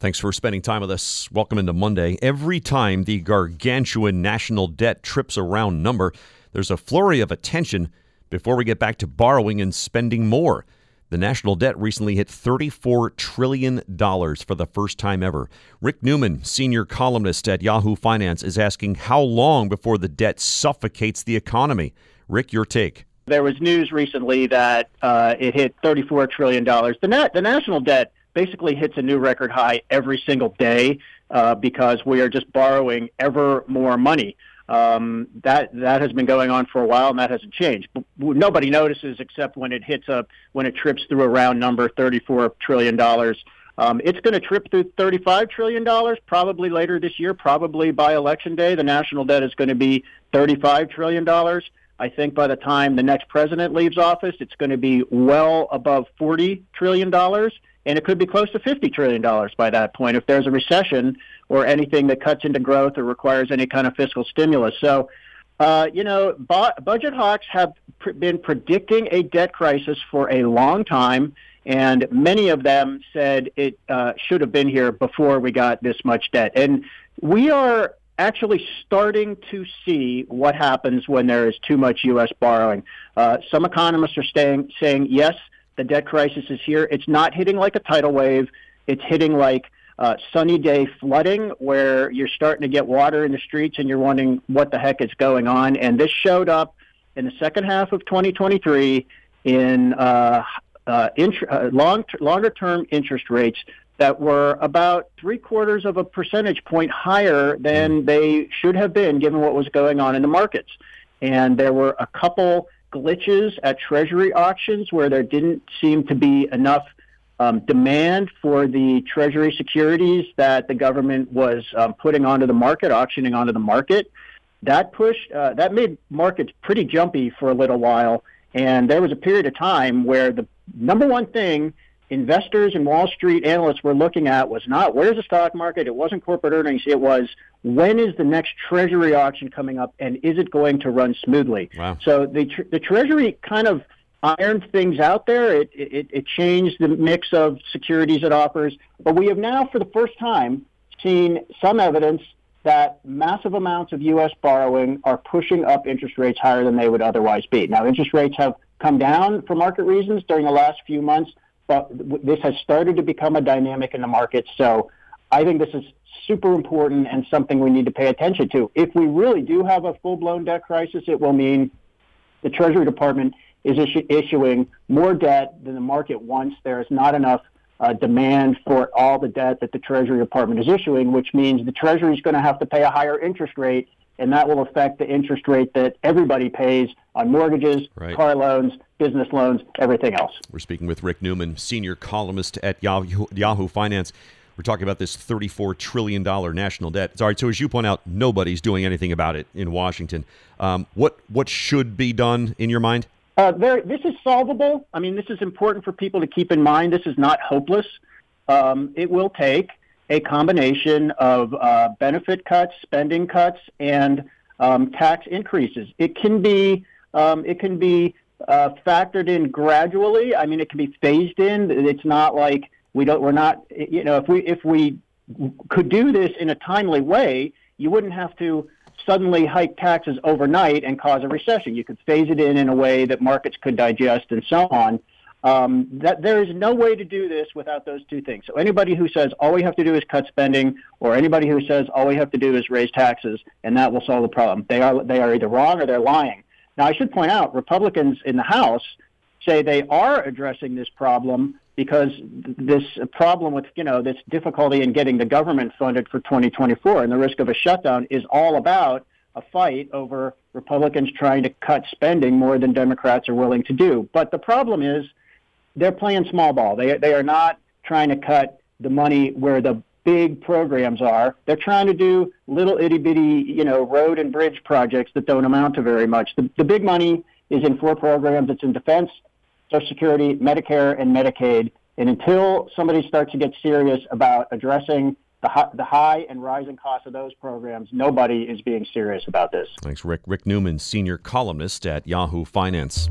Thanks for spending time with us. Welcome into Monday. Every time the gargantuan national debt trips a round number, there's a flurry of attention before we get back to borrowing and spending more. The national debt recently hit $34 trillion for the first time ever. Rick Newman, senior columnist at Yahoo Finance, is asking how long before the debt suffocates the economy. Rick, your take. There was news recently that uh, it hit $34 trillion. The, na- the national debt basically hits a new record high every single day uh, because we are just borrowing ever more money. Um, that that has been going on for a while, and that hasn't changed. Nobody notices except when it hits a when it trips through a round number, thirty-four trillion dollars. Um, it's going to trip through thirty-five trillion dollars probably later this year. Probably by election day, the national debt is going to be thirty-five trillion dollars. I think by the time the next president leaves office, it's going to be well above forty trillion dollars and it could be close to $50 trillion by that point if there's a recession or anything that cuts into growth or requires any kind of fiscal stimulus. So, uh, you know, bu- budget hawks have pr- been predicting a debt crisis for a long time, and many of them said it uh, should have been here before we got this much debt. And we are actually starting to see what happens when there is too much U.S. borrowing. Uh, some economists are staying, saying, yes, the debt crisis is here. It's not hitting like a tidal wave. It's hitting like uh, sunny day flooding, where you're starting to get water in the streets and you're wondering what the heck is going on. And this showed up in the second half of 2023 in uh, uh, int- uh, long longer term interest rates that were about three quarters of a percentage point higher than they should have been, given what was going on in the markets. And there were a couple glitches at Treasury auctions where there didn't seem to be enough um, demand for the Treasury securities that the government was um, putting onto the market, auctioning onto the market. That pushed, uh, that made markets pretty jumpy for a little while. And there was a period of time where the number one thing investors and Wall Street analysts were looking at was not where's the stock market, it wasn't corporate earnings, it was when is the next Treasury auction coming up, and is it going to run smoothly? Wow. So the the Treasury kind of ironed things out there. It, it it changed the mix of securities it offers, but we have now, for the first time, seen some evidence that massive amounts of U.S. borrowing are pushing up interest rates higher than they would otherwise be. Now, interest rates have come down for market reasons during the last few months this has started to become a dynamic in the market. So I think this is super important and something we need to pay attention to. If we really do have a full blown debt crisis, it will mean the Treasury Department is issu- issuing more debt than the market wants. There is not enough uh, demand for all the debt that the Treasury Department is issuing, which means the Treasury is going to have to pay a higher interest rate and that will affect the interest rate that everybody pays on mortgages, right. car loans, business loans, everything else. We're speaking with Rick Newman, senior columnist at Yahoo, Yahoo Finance. We're talking about this $34 trillion national debt. All right, so as you point out, nobody's doing anything about it in Washington. Um, what, what should be done in your mind? Uh, there, this is solvable. I mean, this is important for people to keep in mind. This is not hopeless. Um, it will take a combination of uh, benefit cuts, spending cuts, and um, tax increases. It can be um, it can be uh, factored in gradually. I mean, it can be phased in. It's not like we don't. We're not. You know, if we if we could do this in a timely way, you wouldn't have to suddenly hike taxes overnight and cause a recession. You could phase it in in a way that markets could digest and so on. Um, that there is no way to do this without those two things. So anybody who says all we have to do is cut spending, or anybody who says all we have to do is raise taxes, and that will solve the problem, they are they are either wrong or they're lying. Now I should point out, Republicans in the House say they are addressing this problem because this problem with you know this difficulty in getting the government funded for 2024 and the risk of a shutdown is all about a fight over Republicans trying to cut spending more than Democrats are willing to do. But the problem is they're playing small ball. They they are not trying to cut the money where the big programs are. They're trying to do little itty bitty, you know, road and bridge projects that don't amount to very much. The, the big money is in four programs. It's in defense, Social Security, Medicare, and Medicaid. And until somebody starts to get serious about addressing the high, the high and rising costs of those programs, nobody is being serious about this. Thanks, Rick. Rick Newman, senior columnist at Yahoo Finance.